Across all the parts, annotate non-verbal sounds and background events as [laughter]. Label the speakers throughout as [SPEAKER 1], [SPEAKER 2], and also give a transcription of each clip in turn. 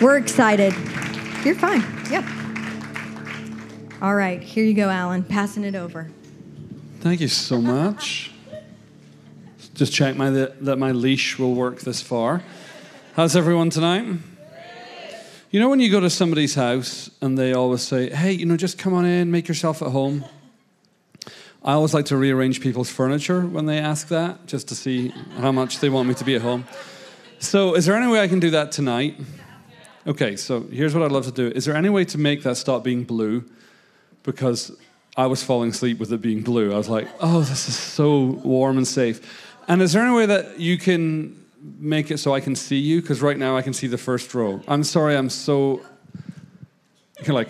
[SPEAKER 1] We're excited. You're fine. Yep. All right, here you go, Alyn. Passing it over.
[SPEAKER 2] Thank you so much. Just check my, that, that my leash will work this far. How's everyone tonight? You know when you go to somebody's house and they always say, hey, you know, just come on in, make yourself at home? I always like to rearrange people's furniture when they ask that, just to see how much they want me to be at home. So, is there any way I can do that tonight? Okay, so here's what I'd love to do. Is there any way to make that stop being blue? Because I was falling asleep with it being blue. I was like, oh, this is so warm and safe. And is there any way that you can make it so I can see you? Because right now I can see the first row. I'm sorry, I'm so. Like,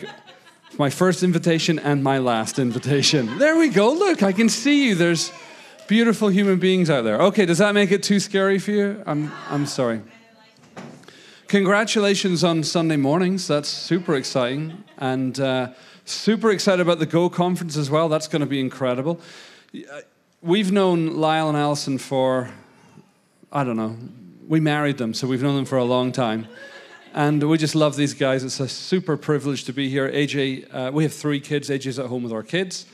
[SPEAKER 2] my first invitation and my last invitation. There we go. Look, I can see you. There's beautiful human beings out there. Okay, does that make it too scary for you? I'm, I'm sorry. Congratulations on Sunday mornings. That's super exciting. And uh, super excited about the Go conference as well. That's going to be incredible. We've known Lyle and Allison for, I don't know, we married them, so we've known them for a long time. And we just love these guys. It's a super privilege to be here. AJ, uh, we have three kids. AJ's at home with our kids.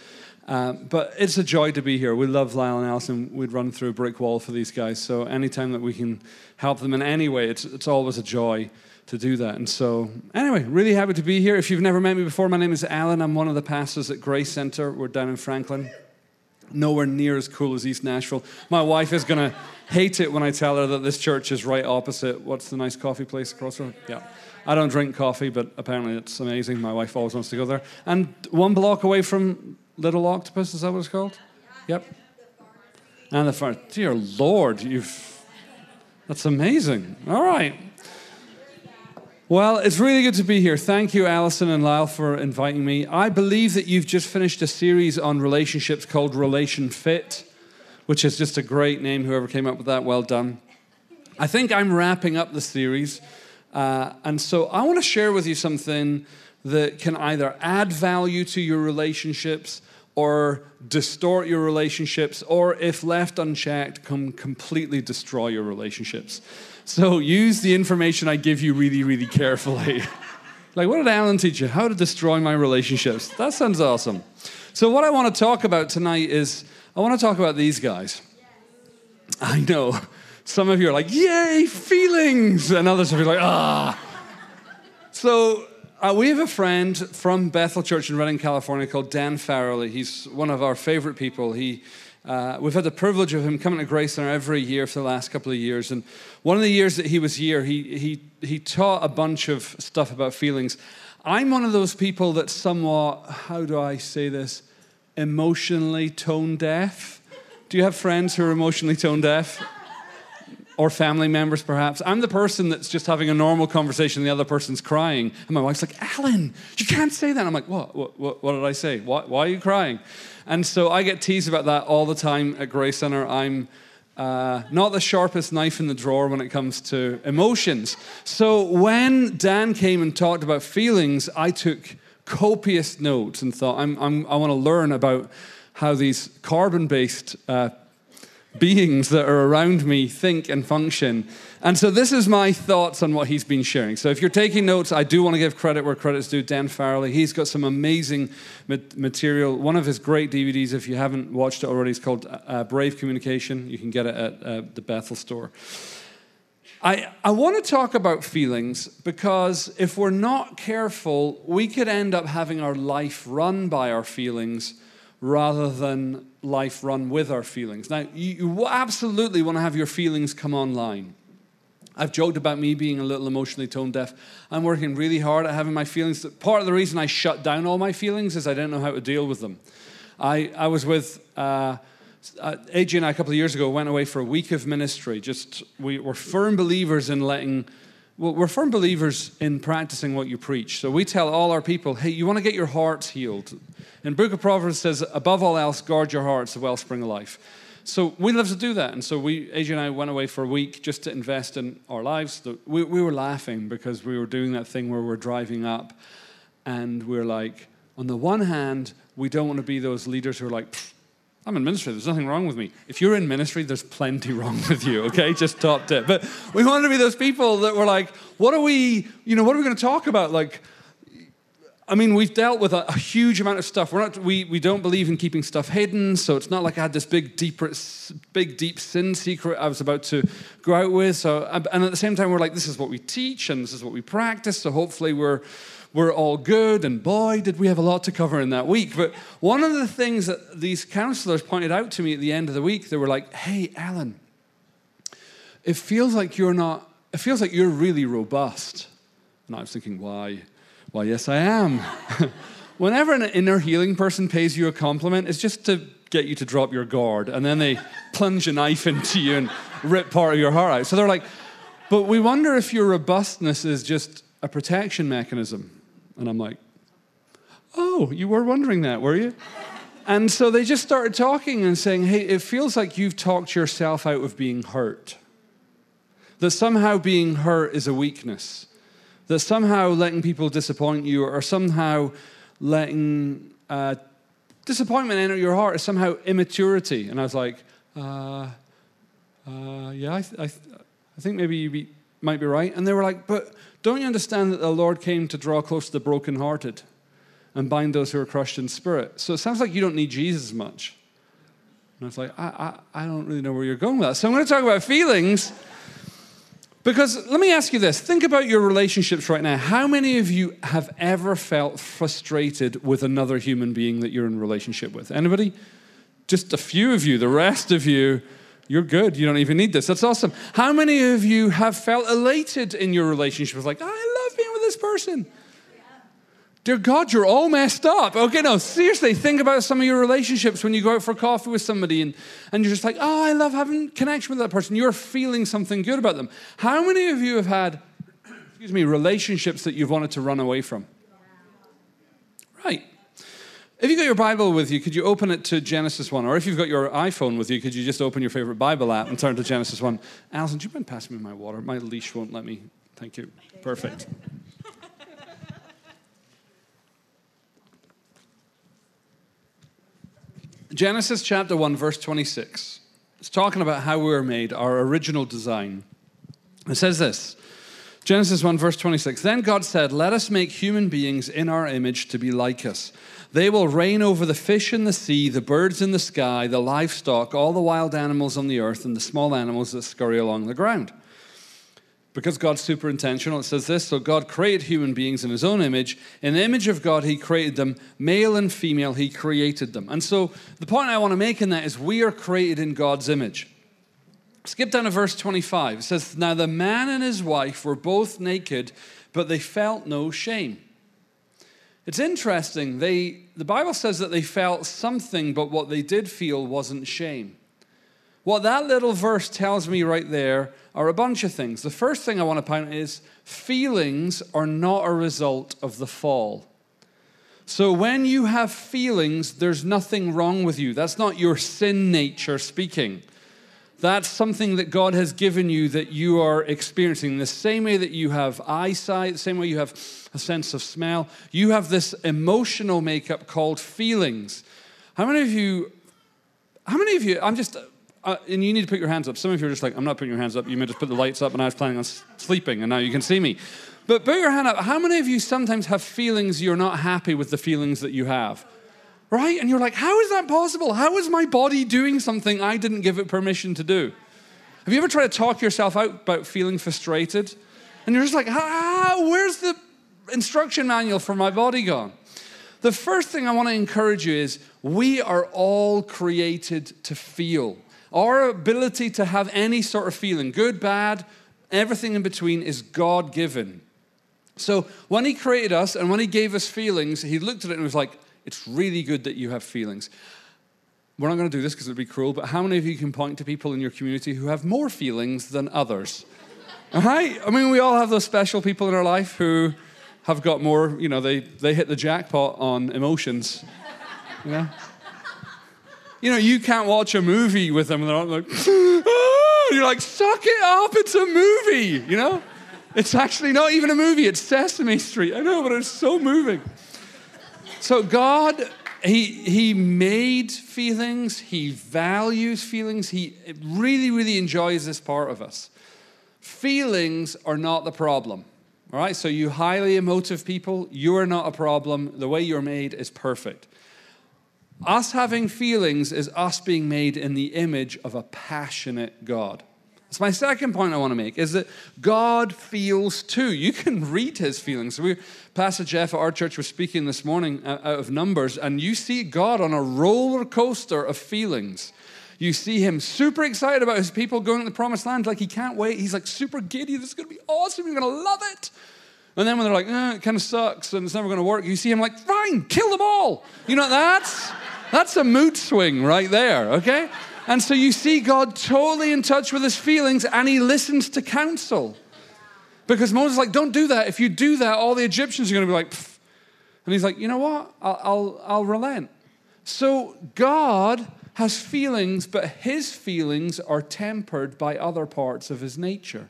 [SPEAKER 2] Uh, but it's a joy to be here. We love Lyle and Allison. We'd run through a brick wall for these guys. So anytime that we can help them in any way, it's, it's always a joy to do that. And so, anyway, really happy to be here. If you've never met me before, my name is Alyn. I'm one of the pastors at Grace Center. We're down in Franklin. Nowhere near as cool as East Nashville. My wife is going to hate it when I tell her that this church is right opposite. What's the nice coffee place across road? Yeah. I don't drink coffee, but apparently it's amazing. My wife always wants to go there. And one block away from Little Octopus, is that what it's called? Yep. And the front. Dear Lord, you've. That's amazing. All right. Well, it's really good to be here. Thank you, Alison and Lyle, for inviting me. I believe that you've just finished a series on relationships called Relation Fit, which is just a great name. Whoever came up with that, well done. I think I'm wrapping up the series. Uh, and so I want to share with you something that can either add value to your relationships or distort your relationships, or if left unchecked, can completely destroy your relationships. So use the information I give you really, really carefully. [laughs] like, what did Alyn teach you? How to destroy my relationships. That sounds awesome. So, what I want to talk about tonight is I want to talk about these guys. I know. Some of you are like, yay, feelings. And others are like, ah. So, uh, we have a friend from Bethel Church in Redding, California called Dann Farrelly. He's one of our favorite people. He, uh, we've had the privilege of him coming to Grace Center every year for the last couple of years. And one of the years that he was here, he, he, he taught a bunch of stuff about feelings. I'm one of those people that's somewhat, how do I say this, emotionally tone deaf. Do you have friends who are emotionally tone deaf? Or family members perhaps. I'm the person that's just having a normal conversation, and the other person's crying. And my wife's like, Alyn, you can't say that. I'm like, what? What, what, what did I say? Why, why, are you crying? And so I get teased about that all the time at Grace Center. I'm uh, not the sharpest knife in the drawer when it comes to emotions. So when Dann came and talked about feelings, I took copious notes and thought, I'm, I'm, i want to learn about how these carbon based uh, beings that are around me think and function. And so this is my thoughts on what he's been sharing. So if you're taking notes, I do want to give credit where credit's due. Dann Farrelly, he's got some amazing material. One of his great DVDs, if you haven't watched it already, is called uh, Brave Communication. You can get it at uh, the Bethel store. I, I want to talk about feelings because if we're not careful, we could end up having our life run by our feelings rather than life run with our feelings. Now, you, absolutely want to have your feelings come online. I've joked about me being a little emotionally tone deaf. I'm working really hard at having my feelings. Part of the reason I shut down all my feelings is I didn't know how to deal with them. I, I was with uh, uh AJ and I a couple of years ago went away for a week of ministry. Just we were firm believers in letting well, we're firm believers in practicing what you preach. So we tell all our people, hey, you want to get your hearts healed. And Book of Proverbs says, above all else, guard your hearts, the wellspring of life. So we love to do that. And so we, AJ and I went away for a week just to invest in our lives. We, we were laughing because we were doing that thing where we're driving up and we're like, on the one hand, we don't want to be those leaders who are like, I'm in ministry, there's nothing wrong with me. If you're in ministry, there's plenty wrong [laughs] with you, okay? Just top tip. But we want to be those people that were like, what are we, you know, what are we going to talk about? Like, I mean, we've dealt with a, a, huge amount of stuff. We're not, we, we don't believe in keeping stuff hidden, so it's not like I had this big, deep, big, deep sin secret I was about to go out with. So, and at the same time, we're like, this is what we teach and this is what we practice. So hopefully, we're we're all good. And boy, did we have a lot to cover in that week. But one of the things that these counselors pointed out to me at the end of the week, they were like, "Hey, Alyn, it feels like you're not. It feels like you're really robust." And I was thinking, why? Why, yes, I am. [laughs] Whenever an inner healing person pays you a compliment, it's just to get you to drop your guard. And then they plunge a knife [laughs] into you and rip part of your heart out. So they're like, but we wonder if your robustness is just a protection mechanism. And I'm like, oh, you were wondering that, were you? And so they just started talking and saying, hey, it feels like you've talked yourself out of being hurt. That somehow being hurt is a weakness that somehow letting people disappoint you or somehow letting uh, disappointment enter your heart is somehow immaturity. And I was like, uh, uh, yeah, I, th- I, th- I, think maybe you be, might be right. And they were like, but don't you understand that the Lord came to draw close to the brokenhearted and bind those who are crushed in spirit? So it sounds like you don't need Jesus much. And I was like, I, I, I don't really know where you're going with that. So I'm going to talk about feelings. Because let me ask you this think about your relationships right now. How many of you have ever felt frustrated with another human being that you're in relationship with? Anybody? Just a few of you. The rest of you, you're good. You don't even need this. That's awesome. How many of you have felt elated in your relationship? Like, I love being with this person. Dear God, you're all messed up. Okay, no, seriously, think about some of your relationships when you go out for coffee with somebody and, and you're just like, oh, I love having connection with that person. You're feeling something good about them. How many of you have had, excuse me, relationships that you've wanted to run away from? Right. If you've got your Bible with you, could you open it to Genesis 1? Or if you've got your iPhone with you, could you just open your favorite Bible app and turn to Genesis 1? Alison, do you mind passing me my water? My leash won't let me. Thank you. Perfect. Genesis chapter 1, verse 26. It's talking about how we were made, our original design. It says this Genesis 1, verse 26. Then God said, Let us make human beings in our image to be like us. They will reign over the fish in the sea, the birds in the sky, the livestock, all the wild animals on the earth, and the small animals that scurry along the ground because God's super intentional, it says this So God created human beings in his own image. In the image of God, he created them, male and female, he created them. And so the point I want to make in that is we are created in God's image. Skip down to verse 25. It says, Now the man and his wife were both naked, but they felt no shame. It's interesting. They, the Bible says that they felt something, but what they did feel wasn't shame. What that little verse tells me right there are a bunch of things. The first thing I want to point out is feelings are not a result of the fall. So when you have feelings, there's nothing wrong with you. That's not your sin nature speaking. That's something that God has given you that you are experiencing. The same way that you have eyesight, the same way you have a sense of smell, you have this emotional makeup called feelings. How many of you, how many of you, I'm just, uh, and you need to put your hands up. Some of you are just like, I'm not putting your hands up. You may just put the lights up, and I was planning on sleeping, and now you can see me. But put your hand up. How many of you sometimes have feelings you're not happy with the feelings that you have? Right? And you're like, how is that possible? How is my body doing something I didn't give it permission to do? Have you ever tried to talk yourself out about feeling frustrated? And you're just like, ah, where's the instruction manual for my body gone? The first thing I want to encourage you is we are all created to feel. Our ability to have any sort of feeling, good, bad, everything in between, is God given. So when He created us and when He gave us feelings, He looked at it and was like, It's really good that you have feelings. We're not going to do this because it'd be cruel, but how many of you can point to people in your community who have more feelings than others? [laughs] right? I mean, we all have those special people in our life who have got more, you know, they, they hit the jackpot on emotions. [laughs] You know? You know, you can't watch a movie with them and they're like, oh, [gasps] you're like, suck it up, it's a movie, you know? It's actually not even a movie, it's Sesame Street. I know, but it's so moving. So God he, he made feelings, he values feelings, he really, really enjoys this part of us. Feelings are not the problem. All right, so you highly emotive people, you are not a problem. The way you're made is perfect. Us having feelings is us being made in the image of a passionate God. That's my second point I want to make is that God feels too. You can read his feelings. We, Pastor Jeff at our church was speaking this morning uh, out of Numbers, and you see God on a roller coaster of feelings. You see him super excited about his people going to the promised land, like he can't wait. He's like super giddy. This is going to be awesome. You're going to love it. And then when they're like, eh, it kind of sucks and it's never going to work, you see him like, fine, kill them all. You know, that's, that's a mood swing right there, okay? And so you see God totally in touch with his feelings and he listens to counsel. Because Moses is like, don't do that. If you do that, all the Egyptians are going to be like, Pff. and he's like, you know what? I'll, I'll, I'll relent. So God has feelings, but his feelings are tempered by other parts of his nature.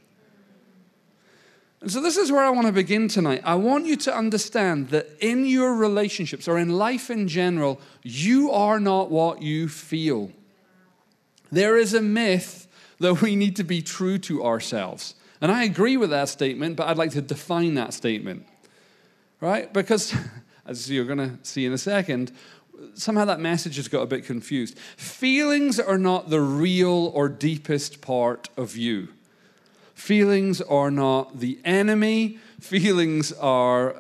[SPEAKER 2] And so, this is where I want to begin tonight. I want you to understand that in your relationships or in life in general, you are not what you feel. There is a myth that we need to be true to ourselves. And I agree with that statement, but I'd like to define that statement. Right? Because, [laughs] as you're going to see in a second, somehow that message has got a bit confused. Feelings are not the real or deepest part of you. Feelings are not the enemy. Feelings are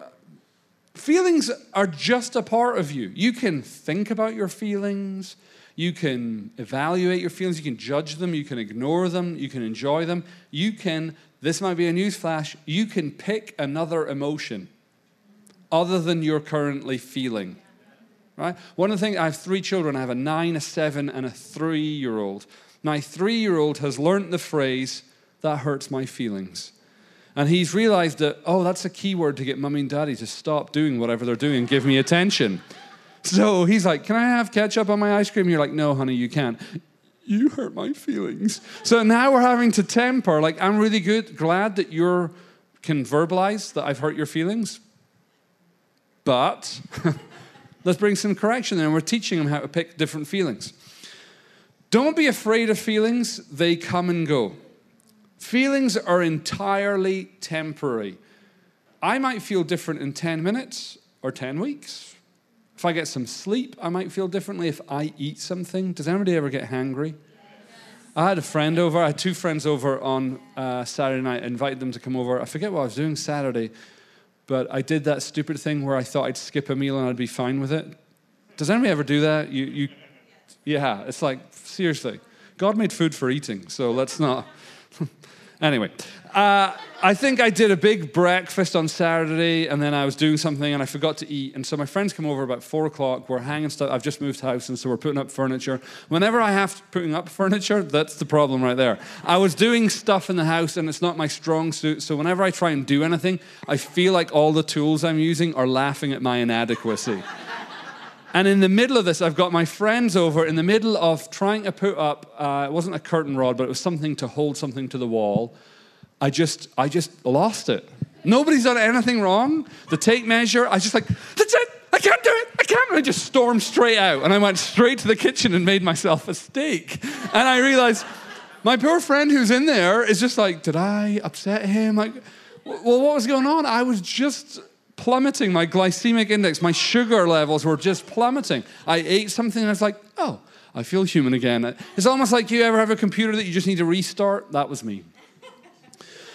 [SPEAKER 2] feelings are just a part of you. You can think about your feelings, you can evaluate your feelings, you can judge them, you can ignore them, you can enjoy them. You can this might be a news flash, you can pick another emotion other than you're currently feeling. Right? One of the things, I have three children. I have a nine, a seven, and a three year old. My three year old has learned the phrase, that hurts my feelings. And he's realized that, oh, that's a key word to get mummy and daddy to stop doing whatever they're doing and give me attention. So he's like, Can I have ketchup on my ice cream? You're like, No, honey, you can't. You hurt my feelings. So now we're having to temper. Like, I'm really good, glad that you can verbalize that I've hurt your feelings. But [laughs] let's bring some correction there. We're teaching them how to pick different feelings. Don't be afraid of feelings, they come and go. Feelings are entirely temporary. I might feel different in 10 minutes or 10 weeks. If I get some sleep, I might feel differently if I eat something. Does anybody ever get hungry? I had a friend over, I had two friends over on uh, Saturday night, I invited them to come over. I forget what I was doing Saturday, but I did that stupid thing where I thought I'd skip a meal and I'd be fine with it. Does anybody ever do that? You, you, yeah, it's like, seriously. God made food for eating, so let's not. Anyway, uh, I think I did a big breakfast on Saturday, and then I was doing something, and I forgot to eat. And so my friends come over about four o'clock. We're hanging stuff. I've just moved house, and so we're putting up furniture. Whenever I have to putting up furniture, that's the problem right there. I was doing stuff in the house, and it's not my strong suit. So whenever I try and do anything, I feel like all the tools I'm using are laughing at my inadequacy. And in the middle of this, I've got my friends over in the middle of trying to put up, uh, it wasn't a curtain rod, but it was something to hold something to the wall. I just, I just lost it. Nobody's done anything wrong. The tape measure, I just like, that's it. I can't do it. I can't. And I just stormed straight out. And I went straight to the kitchen and made myself a steak. And I realized my poor friend who's in there is just like, did I upset him? Like, well, what was going on? I was just plummeting. My glycemic index, my sugar levels were just plummeting. I ate something and I was like, oh, I feel human again. It's almost like you ever have a computer that you just need to restart. That was me.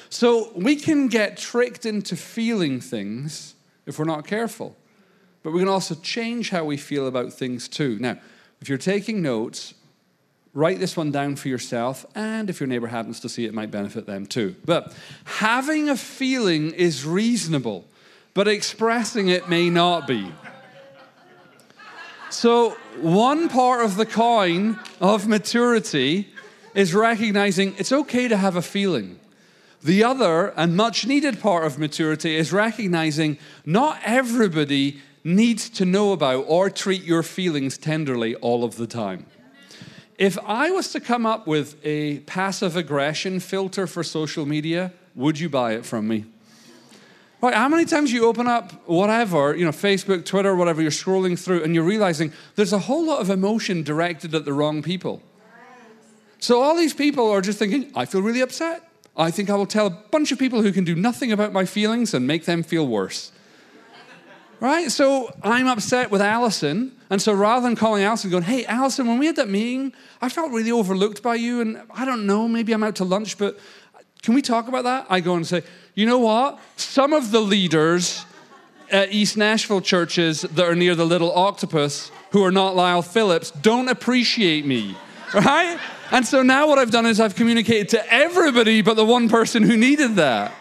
[SPEAKER 2] So we can get tricked into feeling things if we're not careful. But we can also change how we feel about things too. Now, if you're taking notes, write this one down for yourself, and if your neighbor happens to see it, it might benefit them too. But having a feeling is reasonable but expressing it may not be. So, one part of the coin of maturity is recognizing it's okay to have a feeling. The other and much needed part of maturity is recognizing not everybody needs to know about or treat your feelings tenderly all of the time. If I was to come up with a passive aggression filter for social media, would you buy it from me? Right? How many times you open up whatever, you know, Facebook, Twitter, whatever, you're scrolling through and you're realizing there's a whole lot of emotion directed at the wrong people. So all these people are just thinking, I feel really upset. I think I will tell a bunch of people who can do nothing about my feelings and make them feel worse. Right? So I'm upset with Allison. And so rather than calling Allison going, hey, Allison, when we had that meeting, I felt really overlooked by you. And I don't know, maybe I'm out to lunch, but can we talk about that? I go and say, you know what? Some of the leaders at East Nashville churches that are near the little octopus who are not Lyle Phillips don't appreciate me. [laughs] Right? And so now what I've done is I've communicated to everybody but the one person who needed that.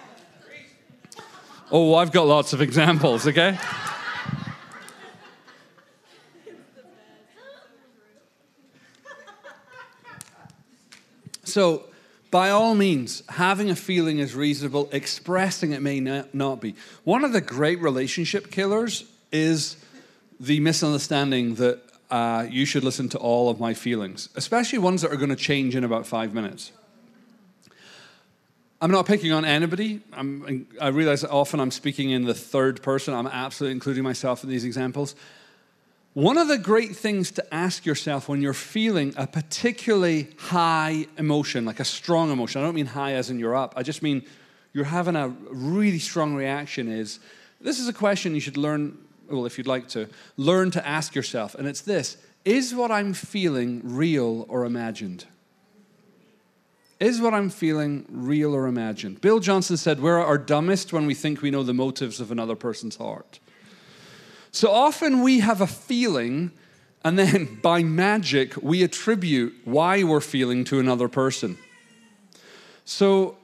[SPEAKER 2] Oh, I've got lots of examples, okay? So, by all means, having a feeling is reasonable, expressing it may not be. One of the great relationship killers is the misunderstanding that uh, you should listen to all of my feelings, especially ones that are going to change in about five minutes. I'm not picking on anybody. I'm, i realize that often I'm speaking in the third person. I'm absolutely including myself in these examples. One of the great things to ask yourself when you're feeling a particularly high emotion, like a strong emotion, I don't mean high as in you're up, I just mean you're having a really strong reaction, is this is a question you should learn well, if you'd like to, learn to ask yourself. And it's this Is what I'm feeling real or imagined? Is what I'm feeling real or imagined? Bill Johnson said, We're our dumbest when we think we know the motives of another person's heart. So often we have a feeling, and then [laughs] by magic, we attribute why we're feeling to another person. So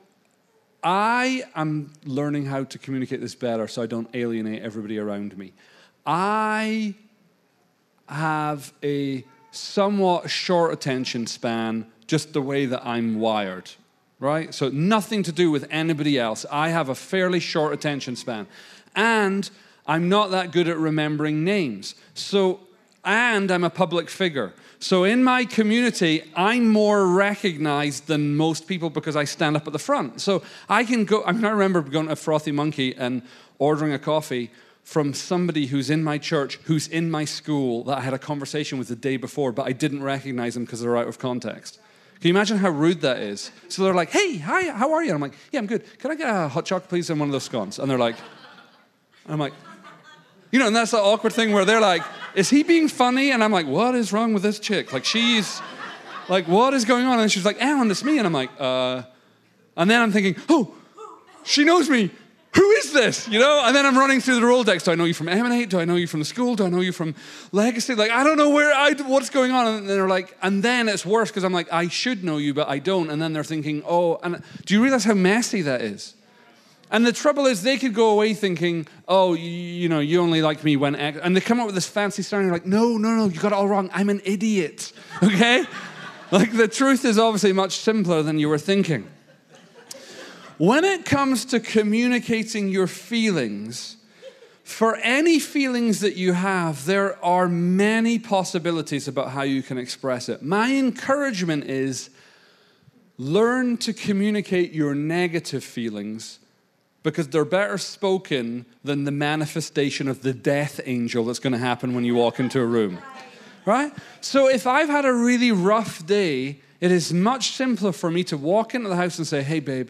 [SPEAKER 2] I am learning how to communicate this better so I don't alienate everybody around me. I have a somewhat short attention span, just the way that I'm wired, right? So, nothing to do with anybody else. I have a fairly short attention span. And I'm not that good at remembering names. So, and I'm a public figure. So, in my community, I'm more recognized than most people because I stand up at the front. So, I can go, I, mean, I remember going to frothy monkey and ordering a coffee from somebody who's in my church, who's in my school, that I had a conversation with the day before, but I didn't recognize them because they're out of context. Can you imagine how rude that is? So they're like, hey, hi, how are you? And I'm like, yeah, I'm good. Can I get a hot chocolate, please, and one of those scones? And they're like, I'm like, you know, and that's the awkward thing where they're like, is he being funny? And I'm like, what is wrong with this chick? Like, she's, like, what is going on? And she's like, Alyn, it's me. And I'm like, uh, and then I'm thinking, oh, she knows me who is this? You know? And then I'm running through the Rolodex. Do I know you from Emanate? Do I know you from the school? Do I know you from Legacy? Like, I don't know where I, what's going on. And they're like, and then it's worse because I'm like, I should know you, but I don't. And then they're thinking, oh, and do you realize how messy that is? And the trouble is, they could go away thinking, oh, you, know, you only like me when X. And they come up with this fancy story, and you're like, no, no, no, you got it all wrong. I'm an idiot. [laughs] Okay? like, the truth is obviously much simpler than you were thinking. When it comes to communicating your feelings, for any feelings that you have, there are many possibilities about how you can express it. My encouragement is learn to communicate your negative feelings because they're better spoken than the manifestation of the death angel that's going to happen when you walk into a room. Right? So if I've had a really rough day, it is much simpler for me to walk into the house and say, hey, babe,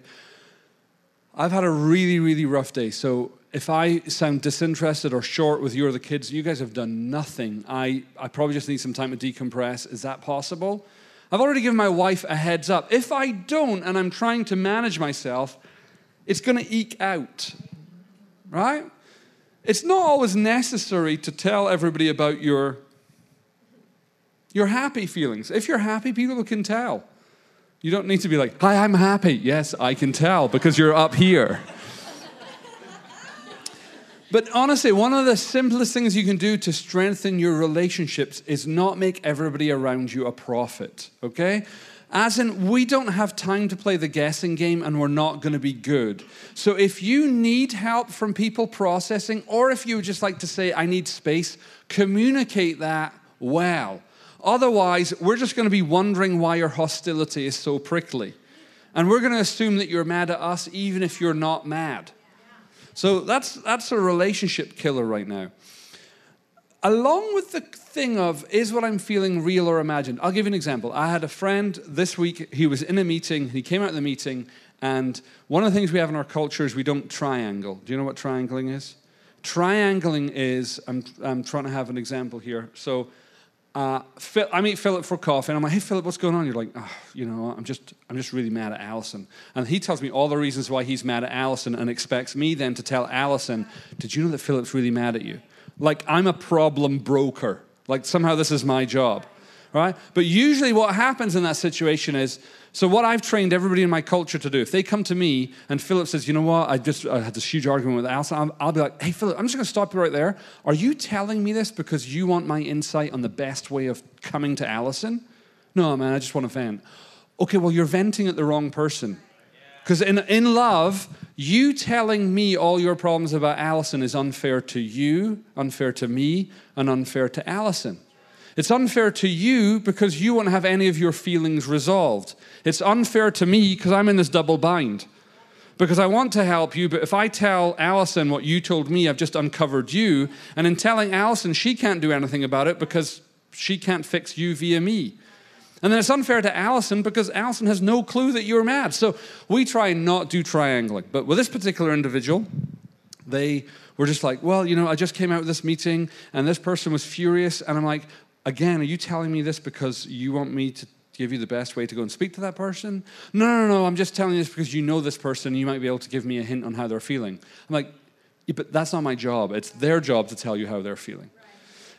[SPEAKER 2] I've had a really, really rough day. So if I sound disinterested or short with you or the kids, you guys have done nothing. I, I probably just need some time to decompress. Is that possible? I've already given my wife a heads up. If I don't and I'm trying to manage myself, it's going to eke out, right? It's not always necessary to tell everybody about your, your happy feelings. If you're happy, people can tell. You don't need to be like, Hi, I'm happy. Yes, I can tell because you're up here. but honestly, one of the simplest things you can do to strengthen your relationships is not make everybody around you a prophet, okay? As in, we don't have time to play the guessing game and we're not going to be good. So if you need help from people processing, or if you would just like to say, I need space, communicate that well. Otherwise, we're just going to be wondering why your hostility is so prickly. And we're going to assume that you're mad at us even if you're not mad. So that's, that's a relationship killer right now. Along with the thing of, is what I'm feeling real or imagined? I'll give you an example. I had a friend this week, he was in a meeting, he came out of the meeting, and one of the things we have in our culture is we don't triangle. Do you know what triangling is? Triangling is, I'm, I'm trying to have an example here. So uh, Phil, I meet Philip for coffee, and I'm like, "Hey, Philip, what's going on?" You're like, oh, "You know, I'm just, I'm just really mad at Allison." And he tells me all the reasons why he's mad at Allison, and expects me then to tell Allison, "Did you know that Philip's really mad at you?" Like I'm a problem broker. Like somehow this is my job, right? But usually, what happens in that situation is so, what I've trained everybody in my culture to do, if they come to me and Philip says, you know what, I just I had this huge argument with Alison, I'll, be like, hey, Philip, I'm just to stop you right there. Are you telling me this because you want my insight on the best way of coming to Allison? No, man, I just want to vent. Okay, well, you're venting at the wrong person. Because in, in love, you telling me all your problems about Allison is unfair to you, unfair to me, and unfair to Allison. It's unfair to you because you won't have any of your feelings resolved. It's unfair to me because I'm in this double bind. Because I want to help you, but if I tell Allison what you told me, I've just uncovered you. And in telling Allison, she can't do anything about it because she can't fix you via me. And then it's unfair to Allison because Allison has no clue that you're mad. So we try not do triangling. But with this particular individual, they were just like, well, you know, I just came out of this meeting and this person was furious. And I'm like, Again, are you telling me this because you want me to give you the best way to go and speak to that person? No, no, no, I'm just telling you this because you know this person. and You might be able to give me a hint on how they're feeling. I'm like, yeah, but that's not my job. It's their job to tell you how they're feeling.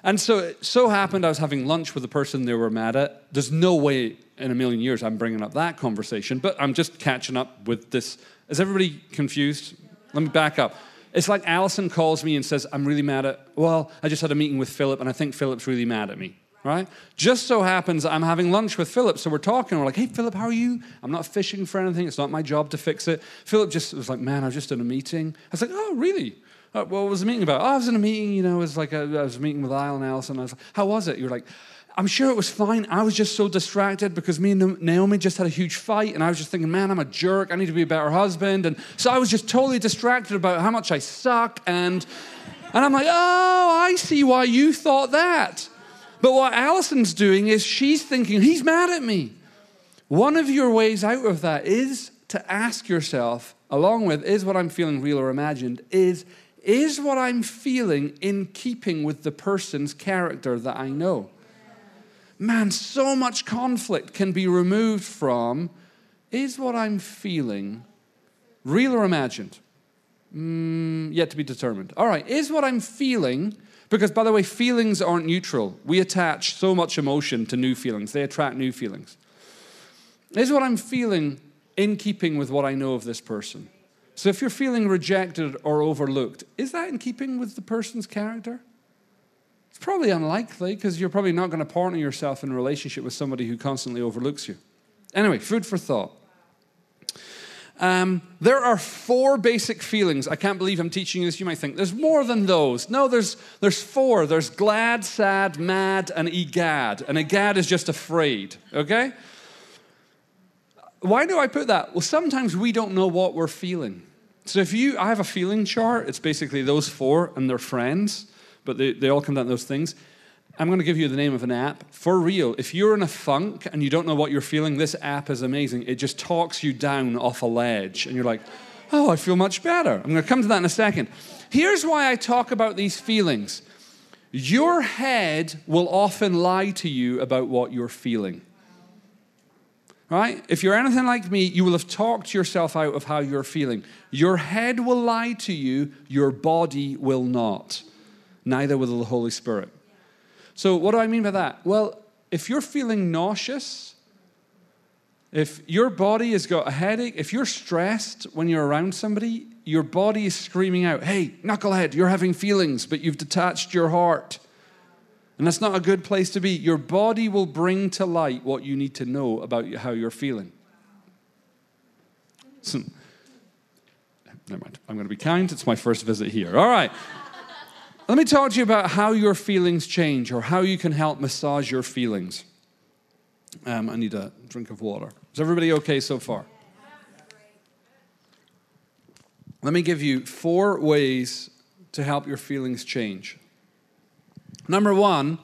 [SPEAKER 2] And so it so happened I was having lunch with the person they were mad at. There's no way in a million years I'm bringing up that conversation, but I'm just catching up with this. Is everybody confused? Let me back up. It's like Allison calls me and says, I'm really mad at, well, I just had a meeting with Philip and I think Philip's really mad at me, right? Just so happens I'm having lunch with Philip. So we're talking. We're like, hey, Philip, how are you? I'm not fishing for anything. It's not my job to fix it. Philip just was like, man, I was just in a meeting. I was like, oh, really? Uh, what was the meeting about? Oh, I was in a meeting, you know, it was like a, I was meeting with Lyle and Allison. I was like, how was it? You're like, I'm sure it was fine. I was just so distracted because me and Naomi just had a huge fight, and I was just thinking, man, I'm a jerk. I need to be a better husband. And so I was just totally distracted about how much I suck. And, and I'm like, oh, I see why you thought that. But what Allison's doing is she's thinking, he's mad at me. One of your ways out of that is to ask yourself, along with, is what I'm feeling real or imagined, is, is what I'm feeling in keeping with the person's character that I know? man, so much conflict can be removed from is what I'm feeling real or imagined? Mm, yet to be determined. All right, is what I'm feeling, because by the way, feelings aren't neutral. We attach so much emotion to new feelings, they attract new feelings. Is what I'm feeling in keeping with what I know of this person? So if you're feeling rejected or overlooked, is that in keeping with the person's character? It's probably unlikely because you're probably not going to partner yourself in a relationship with somebody who constantly overlooks you. Anyway, food for thought. Um, there are four basic feelings. I can't believe I'm teaching you this. You might think there's more than those. No, there's, there's four. There's glad, sad, mad, and egad. And egad is just afraid, okay? Why do I put that? Well, sometimes we don't know what we're feeling. So if you, I have a feeling chart, it's basically those four and their friends but they, they all come down to those things. I'm going to give you the name of an app. For real, if you're in a funk and you don't know what you're feeling, this app is amazing. It just talks you down off a ledge, and you're like, oh, I feel much better. I'm going to come to that in a second. Here's why I talk about these feelings your head will often lie to you about what you're feeling. Right? If you're anything like me, you will have talked yourself out of how you're feeling. Your head will lie to you, your body will not neither will the Holy Spirit. So, what do I mean by that? Well, if you're feeling nauseous, if your body has got a headache, if you're stressed when you're around somebody, your body is screaming out, hey, knucklehead, you're having feelings, but you've detached your heart. And that's not a good place to be. Your body will bring to light what you need to know about how you're feeling. So, never mind. I'm going to be kind. It's my first visit here. All right. Let me talk to you about how your feelings change or how you can help massage your feelings. Um, I need a drink of water. Is everybody okay so far? Let me give you four ways to help your feelings change. Number one,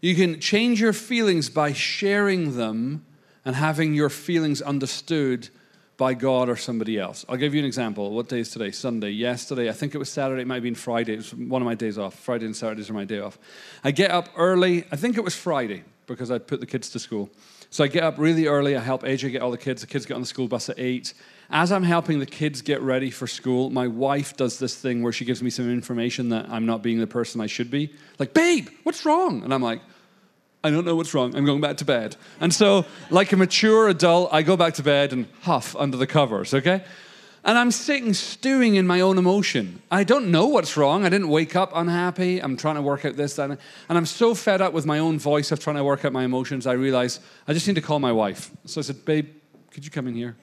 [SPEAKER 2] you can change your feelings by sharing them and having your feelings understood by God or somebody else. I'll give you an example. What day is today? Sunday. Yesterday, I think it was Saturday, it might have been Friday. It was one of my days off. Friday and Saturdays are my day off. I get up early, I think it was Friday, because I'd put the kids to school. So I get up really early, I help AJ get all the kids. The kids get on the school bus at 8. As I'm helping the kids get ready for school, my wife does this thing where she gives me some information that I'm not being the person I should be. Like, babe, what's wrong? And I'm like, I don't know what's wrong. I'm going back to bed. And so, like a mature adult, I go back to bed and huff under the covers, okay? And I'm sitting stewing in my own emotion. I don't know what's wrong. I didn't wake up unhappy. I'm trying to work out this, that, and I'm so fed up with my own voice of trying to work out my emotions, I realize I just need to call my wife. So I said, Babe, could you come in here?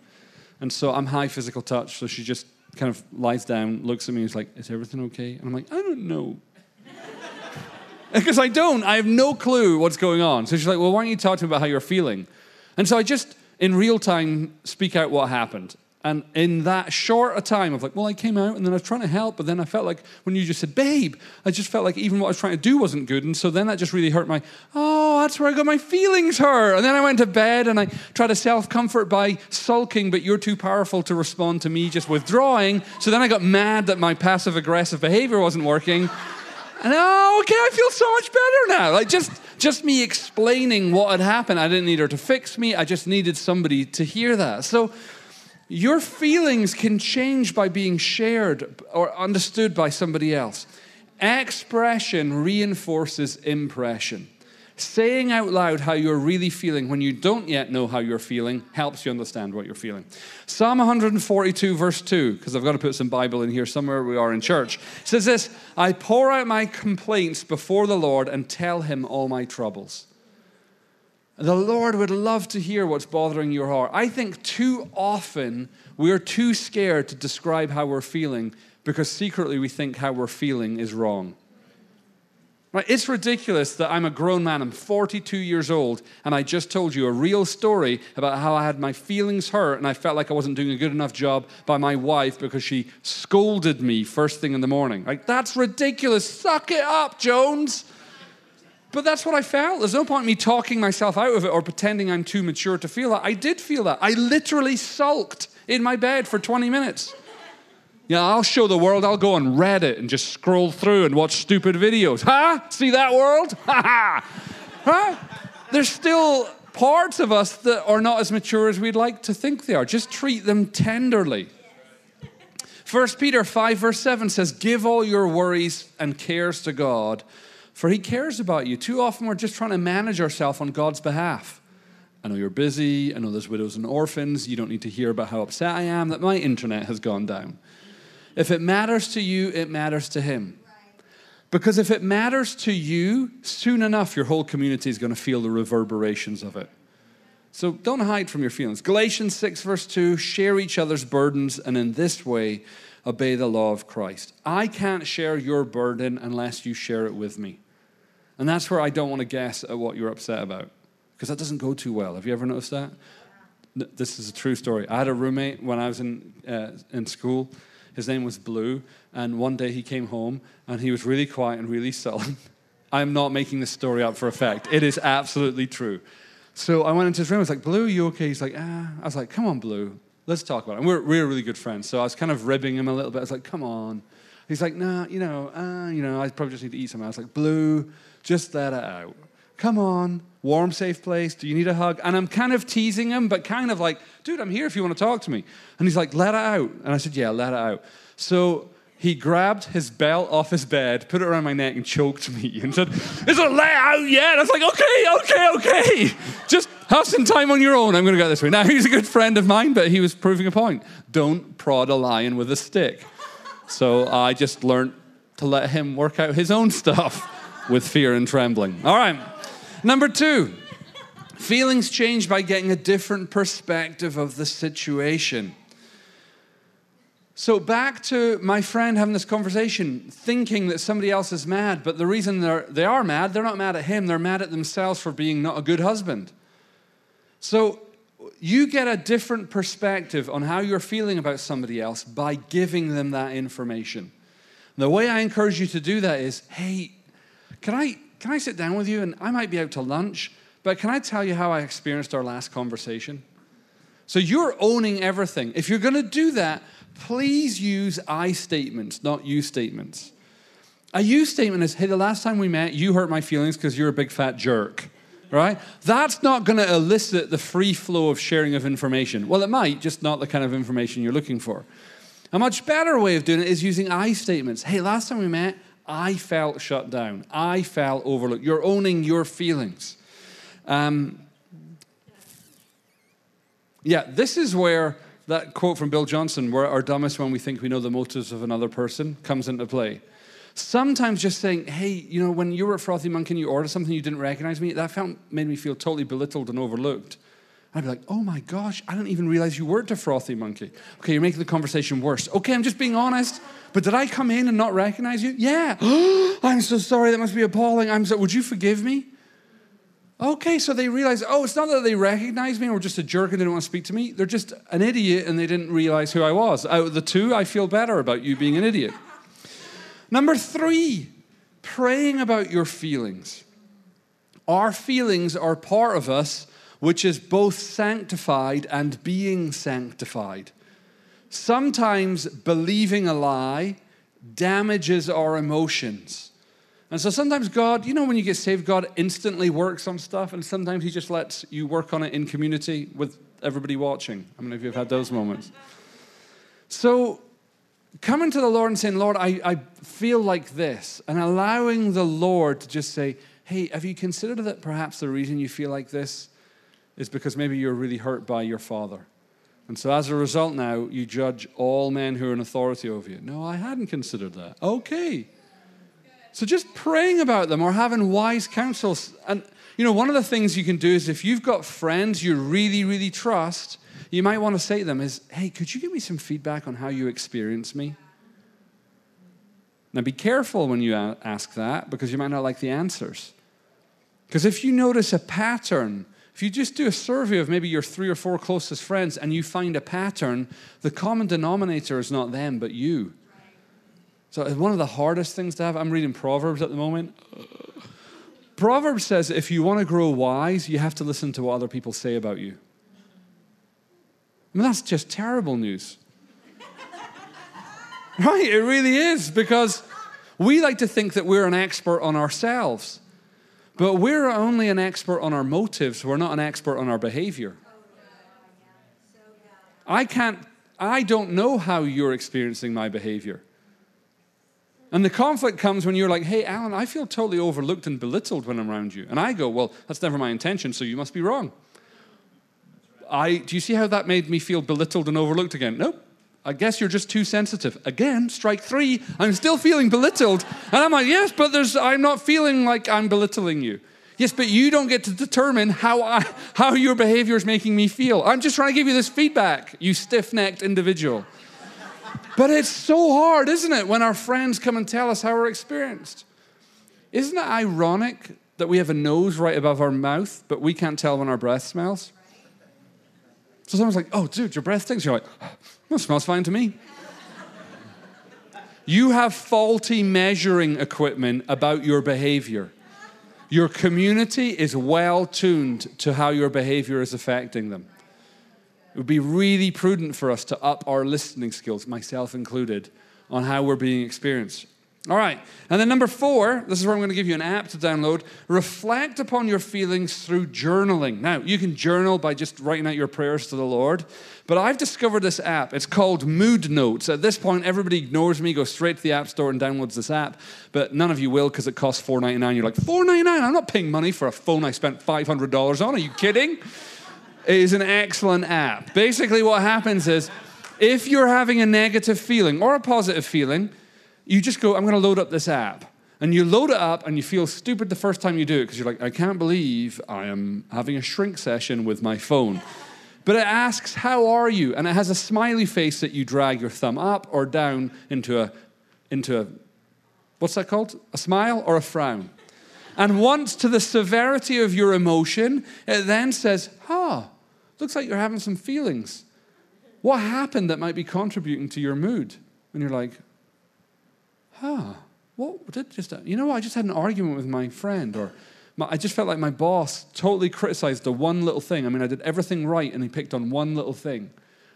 [SPEAKER 2] And so I'm high physical touch. So she just kind of lies down, looks at me, and is like, Is everything okay? And I'm like, I don't know. [laughs] Because I don't. I have no clue what's going on. So she's like, Well, why don't you talk to me about how you're feeling? And so I just, in real time, speak out what happened. And in that short a time of like, well, I came out and then I was trying to help, but then I felt like when you just said, babe, I just felt like even what I was trying to do wasn't good. And so then that just really hurt my, oh, that's where I got my feelings hurt. And then I went to bed and I tried to self comfort by sulking, but you're too powerful to respond to me just withdrawing. So then I got mad that my passive aggressive behavior wasn't working. And oh, okay, I feel so much better now. Like just just me explaining what had happened. I didn't need her to fix me. I just needed somebody to hear that. So your feelings can change by being shared or understood by somebody else. Expression reinforces impression. Saying out loud how you're really feeling when you don't yet know how you're feeling helps you understand what you're feeling. Psalm 142, verse 2, because I've got to put some Bible in here somewhere we are in church, says this I pour out my complaints before the Lord and tell him all my troubles. The Lord would love to hear what's bothering your heart. I think too often we're too scared to describe how we're feeling because secretly we think how we're feeling is wrong. Right? It's ridiculous that I'm a grown man, I'm 42 years old, and I just told you a real story about how I had my feelings hurt and I felt like I wasn't doing a good enough job by my wife because she scolded me first thing in the morning. Like, that's ridiculous. Suck it up, Jones. But that's what I felt. There's no point in me talking myself out of it or pretending I'm too mature to feel that. I did feel that. I literally sulked in my bed for 20 minutes. Yeah, I'll show the world. I'll go on Reddit and just scroll through and watch stupid videos. Huh? See that world? [laughs] Ha ha! Huh? There's still parts of us that are not as mature as we'd like to think they are. Just treat them tenderly. 1 Peter 5, verse 7 says, Give all your worries and cares to God, for He cares about you. Too often we're just trying to manage ourselves on God's behalf. I know you're busy. I know there's widows and orphans. You don't need to hear about how upset I am that my internet has gone down. If it matters to you, it matters to Him. Because if it matters to you, soon enough your whole community is going to feel the reverberations of it. So don't hide from your feelings. Galatians 6, verse 2 share each other's burdens, and in this way, obey the law of Christ. I can't share your burden unless you share it with me. And that's where I don't want to guess at what you're upset about, because that doesn't go too well. Have you ever noticed that? This is a true story. I had a roommate when I was in, uh, in school his name was Blue. And one day he came home and he was really quiet and really [laughs] sullen. I'm not making this story up for effect. It is absolutely true. So I went into his room. I was like, Blue, you okay? He's like, ah. I was like, come on, Blue. Let's talk about it. And we're, we're really good friends. So I was kind of ribbing him a little bit. I was like, come on. He's like, nah, you know, uh, you know, I probably just need to eat something. I was like, Blue, just let it out. Come on, warm, safe place. Do you need a hug? And I'm kind of teasing him, but kind of like, dude, I'm here if you want to talk to me. And he's like, let it out. And I said, yeah, let it out. So he grabbed his belt off his bed, put it around my neck, and choked me [laughs] and said, Is it let out yet? I was like, Okay, okay, okay. Just have some time on your own. I'm going to go this way. Now, he's a good friend of mine, but he was proving a point. Don't prod a lion with a stick. So I just learned to let him work out his own stuff with fear and trembling. All right. Number two, feelings change by getting a different perspective of the situation. So, back to my friend having this conversation, thinking that somebody else is mad, but the reason they're, they are mad, they're not mad at him, they're mad at themselves for being not a good husband. So, you get a different perspective on how you're feeling about somebody else by giving them that information. The way I encourage you to do that is hey, can I, can I sit down with you? And I might be out to lunch, but can I tell you how I experienced our last conversation? So you're owning everything. If you're going to do that, please use I statements, not you statements. A you statement is hey, the last time we met, you hurt my feelings because you're a big fat jerk. Right? That's not going to elicit the free flow of sharing of information. Well, it might, just not the kind of information you're looking for. A much better way of doing it is using I statements. Hey, last time we met, I felt shut down. I felt overlooked. You're owning your feelings. Um, yeah, this is where that quote from Bill Johnson, we're our dumbest when we think we know the motives of another person, comes into play. Sometimes just saying, hey, you know, when you were at Frothy Monkey and you ordered something you didn't recognize me, that felt, made me feel totally belittled and overlooked. I'd be like, oh my gosh, I didn't even realize you were at Frothy Monkey. Okay, you're making the conversation worse. Okay, I'm just being honest. But did I come in and not recognize you? Yeah. [gasps] I'm so sorry. That must be appalling. I'm so, would you forgive me? Okay, so they realize, oh, it's not that they recognize me or just a jerk and didn't want to speak to me. They're just an idiot and they didn't realize who I was. Out of the two, I feel better about you being an idiot. Number three, praying about your feelings. Our feelings are part of us, which is both sanctified and being sanctified. Sometimes believing a lie damages our emotions. And so sometimes God, you know, when you get saved, God instantly works on stuff, and sometimes He just lets you work on it in community with everybody watching. How many of you have had those moments? So coming to the Lord and saying, Lord, I, I feel like this, and allowing the Lord to just say, hey, have you considered that perhaps the reason you feel like this is because maybe you're really hurt by your father? And so as a result, now you judge all men who are in authority over you. No, I hadn't considered that. Okay. So just praying about them or having wise counsels. And, you know, one of the things you can do is if you've got friends you really, really trust, you might want to say to them is, hey, could you give me some feedback on how you experience me? Now be careful when you ask that because you might not like the answers. Because if you notice a pattern, if you just do a survey of maybe your three or four closest friends and you find a pattern, the common denominator is not them, but you. So it's one of the hardest things to have. I'm reading Proverbs at the moment. Proverbs says if you want to grow wise, you have to listen to what other people say about you. I mean, that's just terrible news. [laughs] right? It really is because we like to think that we're an expert on ourselves. But we're only an expert on our motives, we're not an expert on our behavior. I can't, I don't know how you're experiencing my behavior. And the conflict comes when you're like, hey, Alyn, I feel totally overlooked and belittled when I'm around you. And I go, well, that's never my intention, so you must be wrong. I, do you see how that made me feel belittled and overlooked again? Nope. I guess you're just too sensitive. Again, strike three. I'm still feeling belittled. And I'm like, yes, but there's, I'm not feeling like I'm belittling you. Yes, but you don't get to determine how, I, how your behavior is making me feel. I'm just trying to give you this feedback, you stiff necked individual. but it's so hard, isn't it, when our friends come and tell us how we're experienced? Isn't it ironic that we have a nose right above our mouth, but we can't tell when our breath smells? So someone's like, oh, dude, your breath stinks. You're like, well, smells fine to me. you have faulty measuring equipment about your behavior. Your community is well tuned to how your behavior is affecting them. It would be really prudent for us to up our listening skills, myself included, on how we're being experienced. All right. And then number four, this is where I'm going to give you an app to download. Reflect upon your feelings through journaling. Now, you can journal by just writing out your prayers to the Lord, but I've discovered this app. It's called Mood Notes. At this point, everybody ignores me, goes straight to the App Store and downloads this app, but none of you will because it costs $4.99. You're like, $4.99? I'm not paying money for a phone I spent $500 on. Are you kidding? It is an excellent app. Basically, what happens is if you're having a negative feeling or a positive feeling, you just go, I'm going to load up this app. And you load it up and you feel stupid the first time you do it because you're like, I can't believe I am having a shrink session with my phone. But it asks, How are you? And it has a smiley face that you drag your thumb up or down into a, into a what's that called? A smile or a frown. And once to the severity of your emotion, it then says, Ah, looks like you're having some feelings. What happened that might be contributing to your mood? And you're like, huh, what did just, you know? I just had an argument with my friend, or my, I just felt like my boss totally criticized the one little thing. I mean, I did everything right, and he picked on one little thing.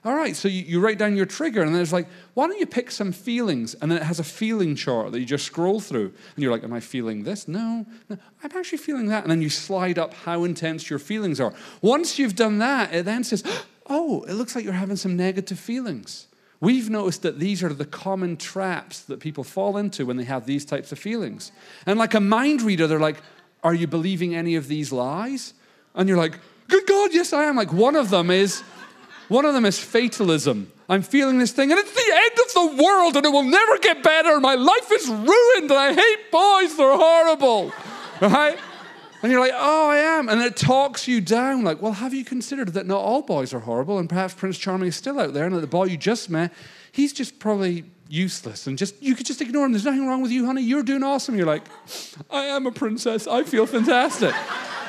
[SPEAKER 2] All right, so you, you write down your trigger, and then it's like, why don't you pick some feelings? And then it has a feeling chart that you just scroll through. And you're like, am I feeling this? No, no, I'm actually feeling that. And then you slide up how intense your feelings are. Once you've done that, it then says, [gasps] oh, it looks like you're having some negative feelings. We've noticed that these are the common traps that people fall into when they have these types of feelings. And like a mind reader, they're like, Are you believing any of these lies? And you're like, Good God, yes, I am. Like one of them is, one of them is fatalism. I'm feeling this thing, and it's the end of the world, and it will never get better. My life is ruined, and I hate boys, they're horrible. [laughs] Right? And you're like, oh, I am. And it talks you down, like, well, have you considered that not all boys are horrible? And perhaps Prince Charming is still out there, and that the boy you just met, he's just probably useless. And just you could just ignore him. There's nothing wrong with you, honey. You're doing awesome. You're like, I am a princess. I feel fantastic.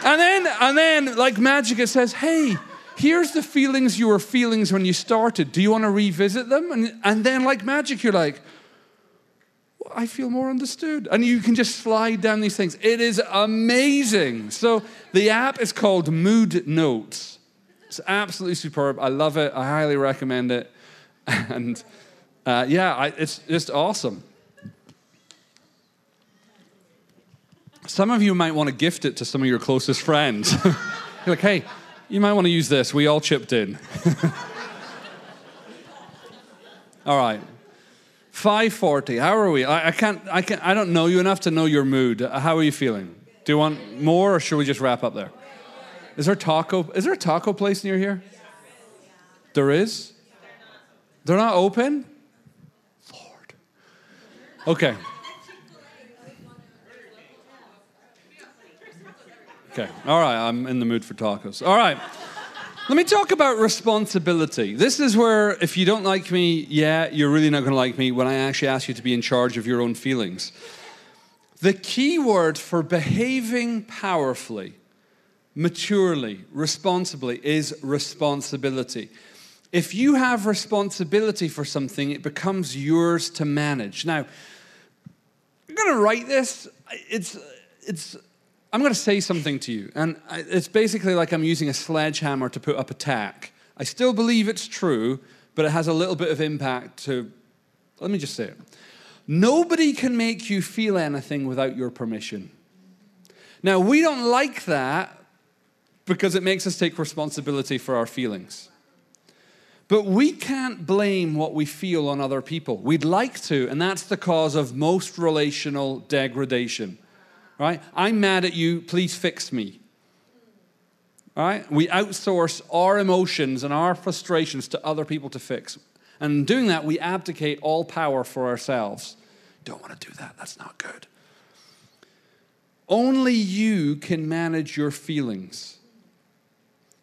[SPEAKER 2] and then, and then, like magic, it says, hey, here's the feelings you were feeling when you started. Do you want to revisit them? And, and then, like magic, you're like, I feel more understood. And you can just slide down these things. It is amazing. So the app is called Mood Notes. It's absolutely superb. I love it. I highly recommend it. [laughs] And uh, yeah, I, it's just awesome. Some of you might want to gift it to some of your closest friends. [laughs] You're like, hey, you might want to use this. We all chipped in. [laughs] all right. 540. How are we? I, I, can't, I, can't, I don't know you enough to know your mood. Uh, how are you feeling? Do you want more or should we just wrap up there? Is there taco? Is there a taco place near here? There is? They're not open? Lord. Okay. Okay. All right. I'm in the mood for tacos. All right. Let me talk about responsibility. This is where, if you don't like me, yeah, you're really not going to like me when I actually ask you to be in charge of your own feelings. The key word for behaving powerfully, maturely, responsibly is responsibility. If you have responsibility for something, it becomes yours to manage. Now, I'm going to write this. It's, it's I'm going to say something to you, and it's basically like I'm using a sledgehammer to put up a tack. I still believe it's true, but it has a little bit of impact to, let me just say it. Nobody can make you feel anything without your permission. Now, we don't like that because it makes us take responsibility for our feelings. But we can't blame what we feel on other people. We'd like to, and that's the cause of most relational degradation right? I'm mad at you, please fix me. Right? We outsource our emotions and our frustrations to other people to fix. And in doing that, we abdicate all power for ourselves. Don't want to do that, that's not good. Only you can manage your feelings.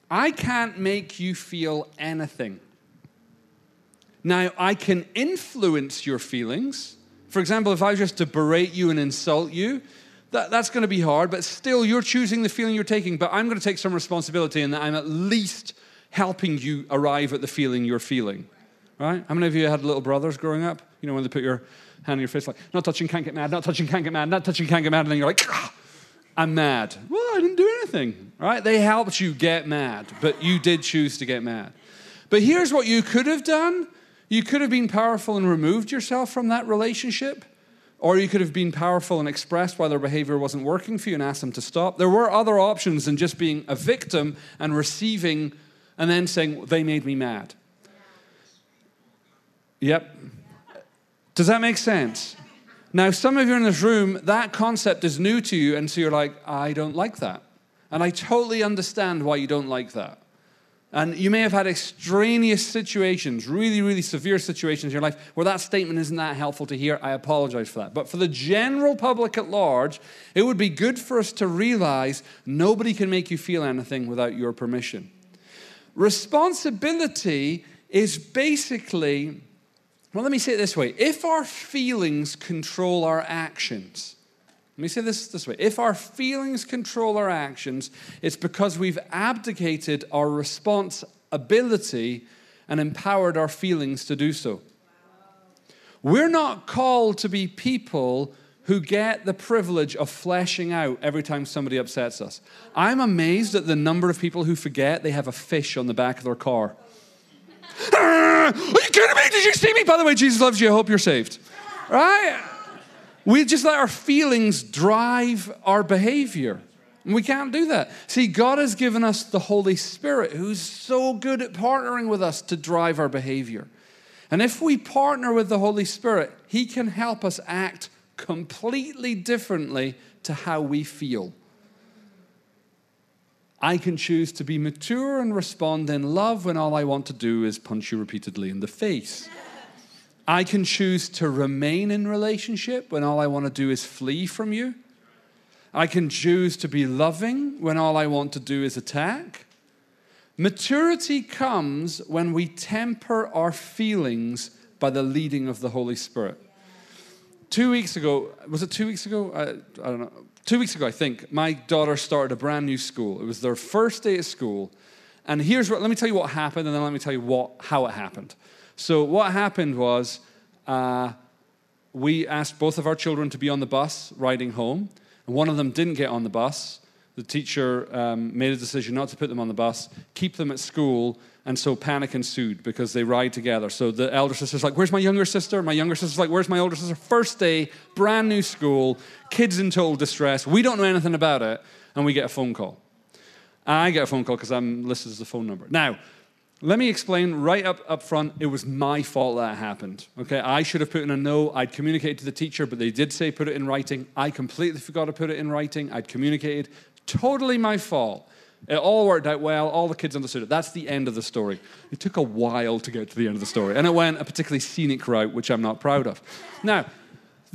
[SPEAKER 2] I can't make you feel anything. Now, I can influence your feelings. For example, if I was just to berate you and insult you, that, that's going to be hard, but still, you're choosing the feeling you're taking. But I'm going to take some responsibility in that I'm at least helping you arrive at the feeling you're feeling. Right? How many of you had little brothers growing up? You know, when they put your hand on your face, like, not touching, can't get mad, not touching, can't get mad, not touching, can't get mad, and then you're like, ah, I'm mad. Well, I didn't do anything. Right? They helped you get mad, but you did choose to get mad. But here's what you could have done you could have been powerful and removed yourself from that relationship. Or you could have been powerful and expressed why their behavior wasn't working for you and asked them to stop. There were other options than just being a victim and receiving and then saying, they made me mad. Yep. Does that make sense? Now, some of you in this room, that concept is new to you, and so you're like, I don't like that. And I totally understand why you don't like that. And you may have had extraneous situations, really, really severe situations in your life where that statement isn't that helpful to hear. I apologize for that. But for the general public at large, it would be good for us to realize nobody can make you feel anything without your permission. Responsibility is basically, well, let me say it this way if our feelings control our actions, Let me say this this way if our feelings control our actions, it's because we've abdicated our responsibility and empowered our feelings to do so. We're not called to be people who get the privilege of fleshing out every time somebody upsets us. I'm amazed at the number of people who forget they have a fish on the back of their car. [laughs] Are you kidding me? Did you see me? By the way, Jesus loves you. I hope you're saved. Right? We just let our feelings drive our behavior. And we can't do that. See, God has given us the Holy Spirit who's so good at partnering with us to drive our behavior. And if we partner with the Holy Spirit, He can help us act completely differently to how we feel. I can choose to be mature and respond in love when all I want to do is punch you repeatedly in the face. I can choose to remain in relationship when all I want to do is flee from you. I can choose to be loving when all I want to do is attack. Maturity comes when we temper our feelings by the leading of the Holy Spirit. Two weeks ago, was it two weeks ago? I, I don't know. Two weeks ago, I think, my daughter started a brand new school. It was their first day at school. And here's what, let me tell you what happened, and then let me tell you what, how it happened. So, what happened was uh, we asked both of our children to be on the bus riding home, and one of them didn't get on the bus. The teacher um, made a decision not to put them on the bus, keep them at school, and so panic ensued because they ride together. So the elder sister's like, Where's my younger sister? My younger sister's like, Where's my older sister? First day, brand new school, kids in total distress. We don't know anything about it, and we get a phone call. I get a phone call because I'm listed as the phone number. Now, let me explain right up, up front, it was my fault that happened. Okay, I should have put in a no. I'd communicated to the teacher, but they did say put it in writing. I completely forgot to put it in writing. I'd communicated. Totally my fault. It all worked out well. All the kids understood it. That's the end of the story. It took a while to get to the end of the story, and it went a particularly scenic route, which I'm not proud of. Now,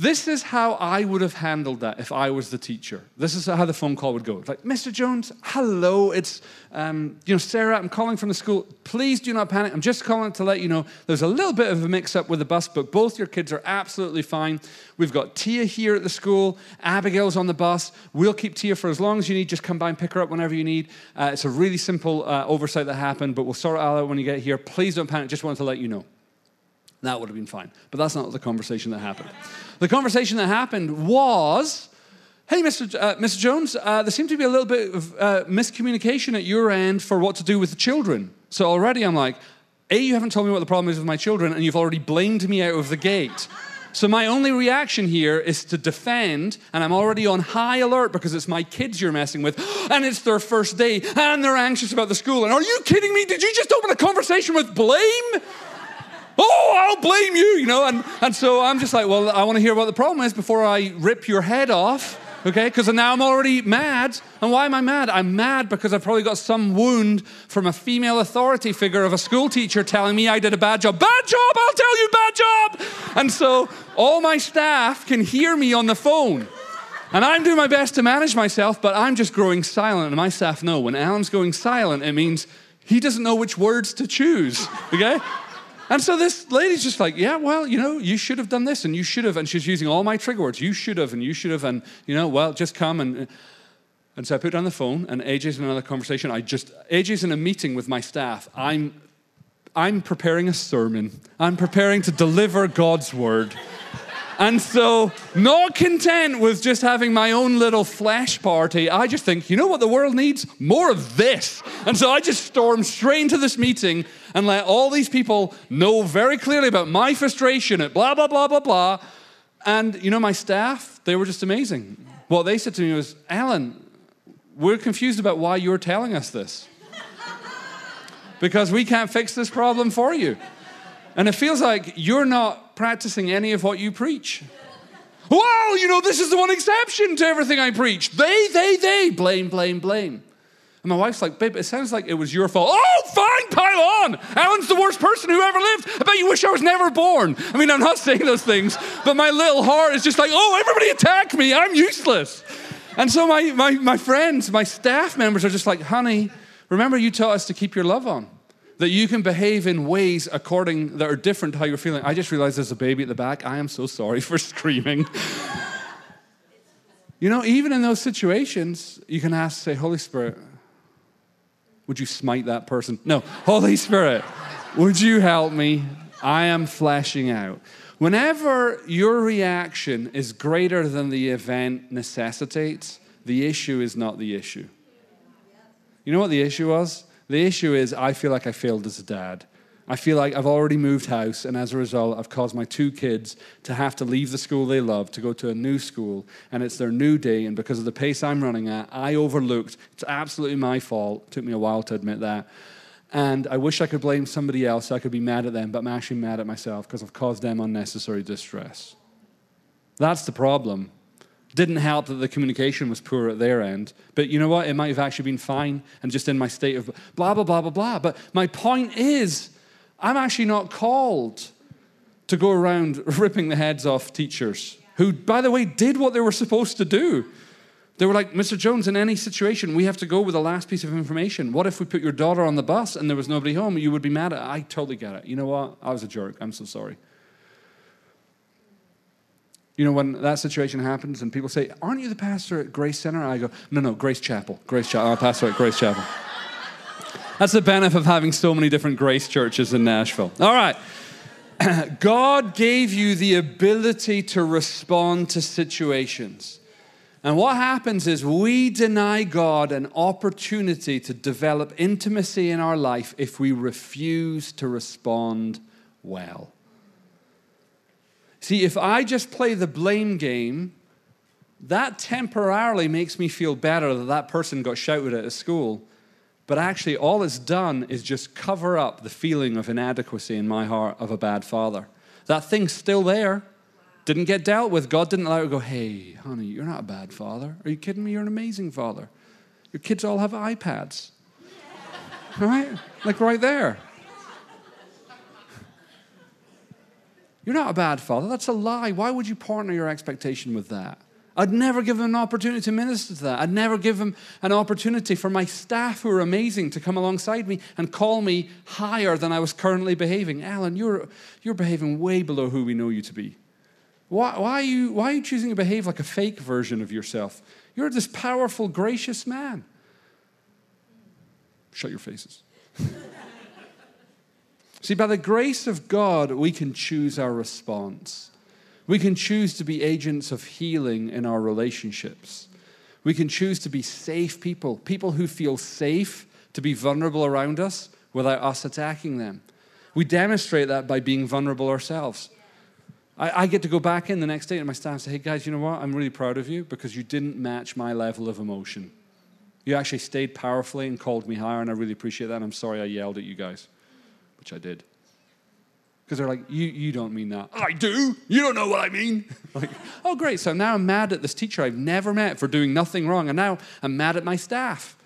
[SPEAKER 2] this is how I would have handled that if I was the teacher. This is how the phone call would go. It's like, Mr. Jones, hello, it's, um, you know, Sarah, I'm calling from the school. Please do not panic. I'm just calling to let you know there's a little bit of a mix up with the bus, but both your kids are absolutely fine. We've got Tia here at the school. Abigail's on the bus. We'll keep Tia for as long as you need. Just come by and pick her up whenever you need. Uh, it's a really simple uh, oversight that happened, but we'll sort it out when you get here. Please don't panic. Just wanted to let you know. That would have been fine. But that's not the conversation that happened. The conversation that happened was hey, Mr. Uh, Mr. Jones, uh, there seemed to be a little bit of uh, miscommunication at your end for what to do with the children. So already I'm like, A, you haven't told me what the problem is with my children, and you've already blamed me out of the gate. So my only reaction here is to defend, and I'm already on high alert because it's my kids you're messing with, [gasps] and it's their first day, and they're anxious about the school. And are you kidding me? Did you just open a conversation with blame? Oh, I'll blame you, you know. And, and so I'm just like, well, I want to hear what the problem is before I rip your head off, okay? Because now I'm already mad. And why am I mad? I'm mad because I've probably got some wound from a female authority figure of a school teacher telling me I did a bad job. Bad job, I'll tell you, bad job. And so all my staff can hear me on the phone. And I'm doing my best to manage myself, but I'm just growing silent. And my staff know when Alyn's going silent, it means he doesn't know which words to choose, okay? And so this lady's just like, yeah, well, you know, you should have done this and you should have. And she's using all my trigger words. You should have and you should have. And, you know, well, just come and. And so I put down the phone and AJ's in another conversation. I just, AJ's in a meeting with my staff. I'm, I'm preparing a sermon. I'm preparing to deliver God's word. And so, not content with just having my own little flesh party, I just think, you know what the world needs? More of this. And so I just storm straight into this meeting and let all these people know very clearly about my frustration at blah, blah, blah, blah, blah. And, you know, my staff, they were just amazing. What they said to me was, Alyn, we're confused about why you're telling us this. because we can't fix this problem for you. And it feels like you're not practicing any of what you preach. Well, you know, this is the one exception to everything I preach. They, they, they, blame, blame, blame. And my wife's like, babe, it sounds like it was your fault. Oh, fine, pile on. Alyn's the worst person who ever lived. I bet you wish I was never born. I mean, I'm not [laughs] saying those things, but my little heart is just like, oh, everybody attack me. I'm useless. And so my, my, my friends, my staff members are just like, honey, remember you taught us to keep your love on that you can behave in ways according that are different to how you're feeling. I just realized there's a baby at the back. I am so sorry [laughs] for screaming. You know, even in those situations, you can ask, say, Holy Spirit, would you smite that person? No, [laughs] Holy Spirit, would you help me? I am flashing out. Whenever your reaction is greater than the event necessitates, the issue is not the issue. You know what the issue was? The issue is I feel like I failed as a dad. I feel like I've already moved house, and as a result, I've caused my two kids to have to leave the school they love to go to a new school, and it's their new day. And because of the pace I'm running at, I overlooked. It's absolutely my fault. It took me a while to admit that. And I wish I could blame somebody else so I could be mad at them, but I'm actually mad at myself because I've caused them unnecessary distress. That's the problem. Didn't help that the communication was poor at their end. But you know what? It might have actually been fine and just in my state of blah, blah, blah, blah, blah. But my point is, I'm actually not called to go around [laughs] ripping the heads off teachers who, by the way, did what they were supposed to do. They were like, Mr. Jones, in any situation, we have to go with the last piece of information. What if we put your daughter on the bus and there was nobody home? You would be mad at it. I totally get it. You know what? I was a jerk. I'm so sorry. You know, when that situation happens and people say, Aren't you the pastor at Grace Center? I go, No, no, Grace Chapel. Grace Chapel. I'm a pastor at Grace Chapel. [laughs] That's the benefit of having so many different grace churches in Nashville. All right. [clears throat] God gave you the ability to respond to situations. And what happens is we deny God an opportunity to develop intimacy in our life if we refuse to respond well. See, if I just play the blame game, that temporarily makes me feel better that that person got shouted at at school. But actually, all it's done is just cover up the feeling of inadequacy in my heart of a bad father. That thing's still there. Didn't get dealt with. God didn't allow it to go, hey, honey, you're not a bad father. Are you kidding me? You're an amazing father. Your kids all have iPads. [laughs] right? Like right there. You're not a bad father. That's a lie. Why would you partner your expectation with that? I'd never give them an opportunity to minister to that. I'd never give them an opportunity for my staff, who are amazing, to come alongside me and call me higher than I was currently behaving. Alyn, you're, you're behaving way below who we know you to be. Why, why, are you, why are you choosing to behave like a fake version of yourself? You're this powerful, gracious man. Shut your faces. [laughs] See, by the grace of God, we can choose our response. We can choose to be agents of healing in our relationships. We can choose to be safe people, people who feel safe to be vulnerable around us without us attacking them. We demonstrate that by being vulnerable ourselves. I, I, get to go back in the next day and my staff say, hey guys, you know what? I'm really proud of you because you didn't match my level of emotion. You actually stayed powerfully and called me higher, and I really appreciate that. I'm sorry I yelled at you guys, which I did. Because they're like, you, you don't mean that. I do. You don't know what I mean. [laughs] like, oh, great. So now I'm mad at this teacher I've never met for doing nothing wrong. And now I'm mad at my staff.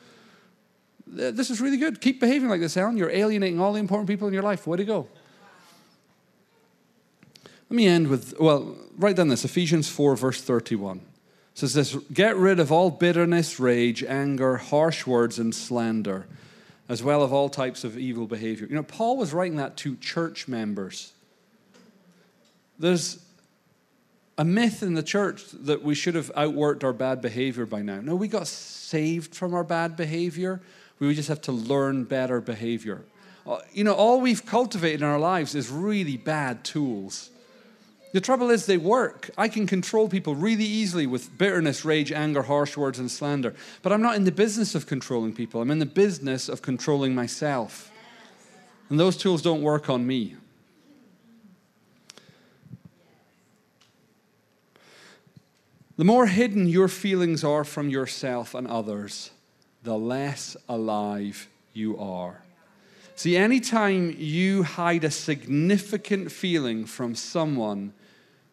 [SPEAKER 2] This is really good. Keep behaving like this, Alyn. You're alienating all the important people in your life. Way to go. Let me end with, well, write down this Ephesians 4, verse 31. It says this Get rid of all bitterness, rage, anger, harsh words, and slander, as well of all types of evil behavior. You know, Paul was writing that to church members. There's a myth in the church that we should have outworked our bad behavior by now. No, we got saved from our bad behavior. We just have to learn better behavior. Uh, you know, all we've cultivated in our lives is really bad tools. The trouble is, they work. I can control people really easily with bitterness, rage, anger, harsh words, and slander. But I'm not in the business of controlling people, I'm in the business of controlling myself. And those tools don't work on me. The more hidden your feelings are from yourself and others, the less alive you are. See, anytime you hide a significant feeling from someone,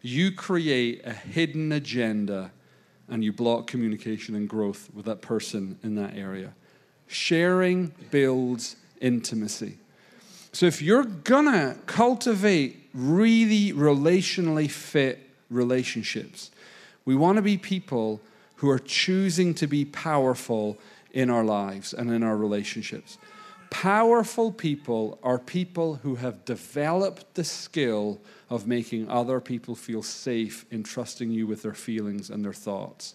[SPEAKER 2] you create a hidden agenda and you block communication and growth with that person in that area. Sharing builds intimacy. So if you're gonna cultivate really relationally fit relationships, we want to be people who are choosing to be powerful in our lives and in our relationships. Powerful people are people who have developed the skill of making other people feel safe in trusting you with their feelings and their thoughts.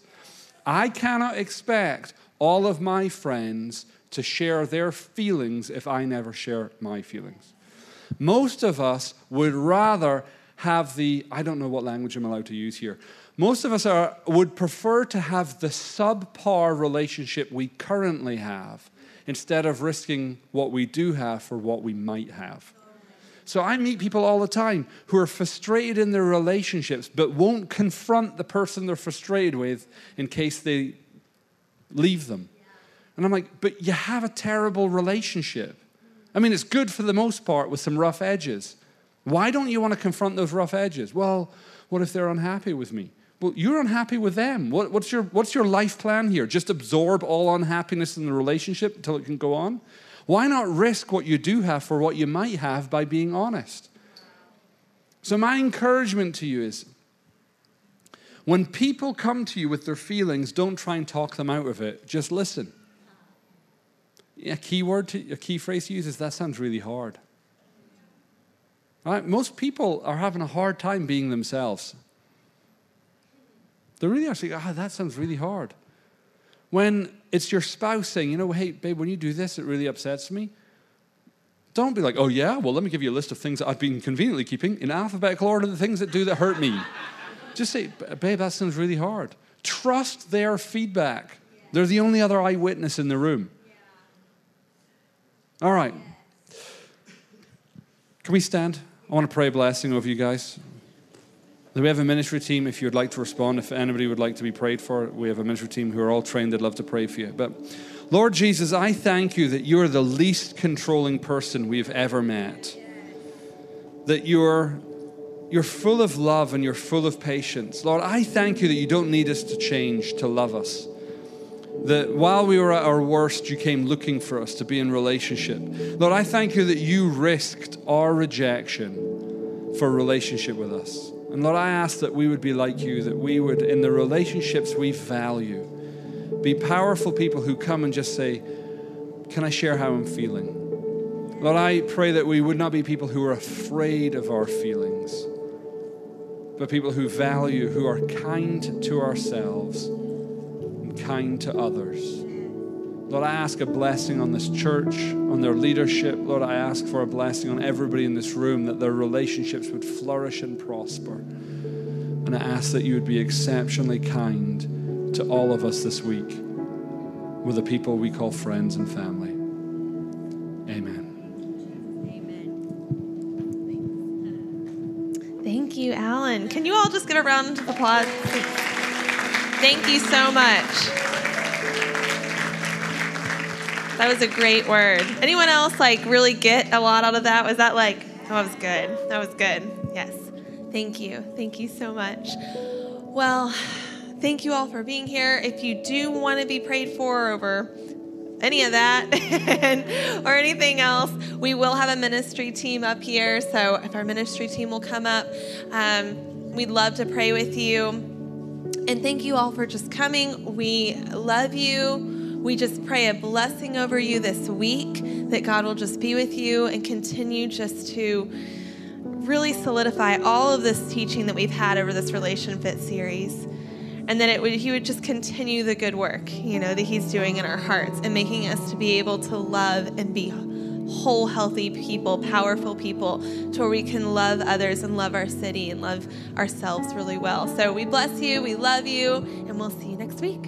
[SPEAKER 2] I cannot expect all of my friends to share their feelings if I never share my feelings. Most of us would rather have the, I don't know what language I'm allowed to use here. Most of us are, would prefer to have the subpar relationship we currently have instead of risking what we do have for what we might have. So I meet people all the time who are frustrated in their relationships but won't confront the person they're frustrated with in case they leave them. And I'm like, but you have a terrible relationship. I mean, it's good for the most part with some rough edges. Why don't you want to confront those rough edges? Well, what if they're unhappy with me? Well, you're unhappy with them. What, what's, your, what's your life plan here? Just absorb all unhappiness in the relationship until it can go on? Why not risk what you do have for what you might have by being honest? So, my encouragement to you is when people come to you with their feelings, don't try and talk them out of it. Just listen. A key word, to, a key phrase to use is that sounds really hard. Most people are having a hard time being themselves. They really saying, ah, that sounds really hard. When it's your spouse saying, you know, hey, babe, when you do this, it really upsets me. Don't be like, oh, yeah, well, let me give you a list of things that I've been conveniently keeping in alphabetical order, the things that do that hurt me. [laughs] Just say, babe, that sounds really hard. Trust their feedback. They're the only other eyewitness in the room. All right. Can we stand? I want to pray a blessing over you guys. We have a ministry team if you'd like to respond, if anybody would like to be prayed for. We have a ministry team who are all trained, they'd love to pray for you. But Lord Jesus, I thank you that you're the least controlling person we've ever met. That you're, you're full of love and you're full of patience. Lord, I thank you that you don't need us to change to love us. That while we were at our worst, you came looking for us to be in relationship. Lord, I thank you that you risked our rejection for relationship with us. And Lord, I ask that we would be like you, that we would, in the relationships we value, be powerful people who come and just say, Can I share how I'm feeling? Lord, I pray that we would not be people who are afraid of our feelings, but people who value, who are kind to ourselves and kind to others. Lord, I ask a blessing on this church, on their leadership. Lord, I ask for a blessing on everybody in this room that their relationships would flourish and prosper. And I ask that you would be exceptionally kind to all of us this week with the people we call friends and family. Amen.
[SPEAKER 3] Amen. Thank you, Alyn. Can you all just give a round of applause? Thank you so much. That was a great word. Anyone else like really get a lot out of that? Was that like, that was good. That was good. Yes. Thank you. Thank you so much. Well, thank you all for being here. If you do want to be prayed for over any of that [laughs] or anything else, we will have a ministry team up here. So if our ministry team will come up, um, we'd love to pray with you. And thank you all for just coming. We love you. We just pray a blessing over you this week that God will just be with you and continue just to really solidify all of this teaching that we've had over this Relation Fit series. And that it would, he would just continue the good work, you know, that he's doing in our hearts and making us to be able to love and be whole, healthy people, powerful people, to where we can love others and love our city and love ourselves really well. So we bless you, we love you, and we'll see you next week.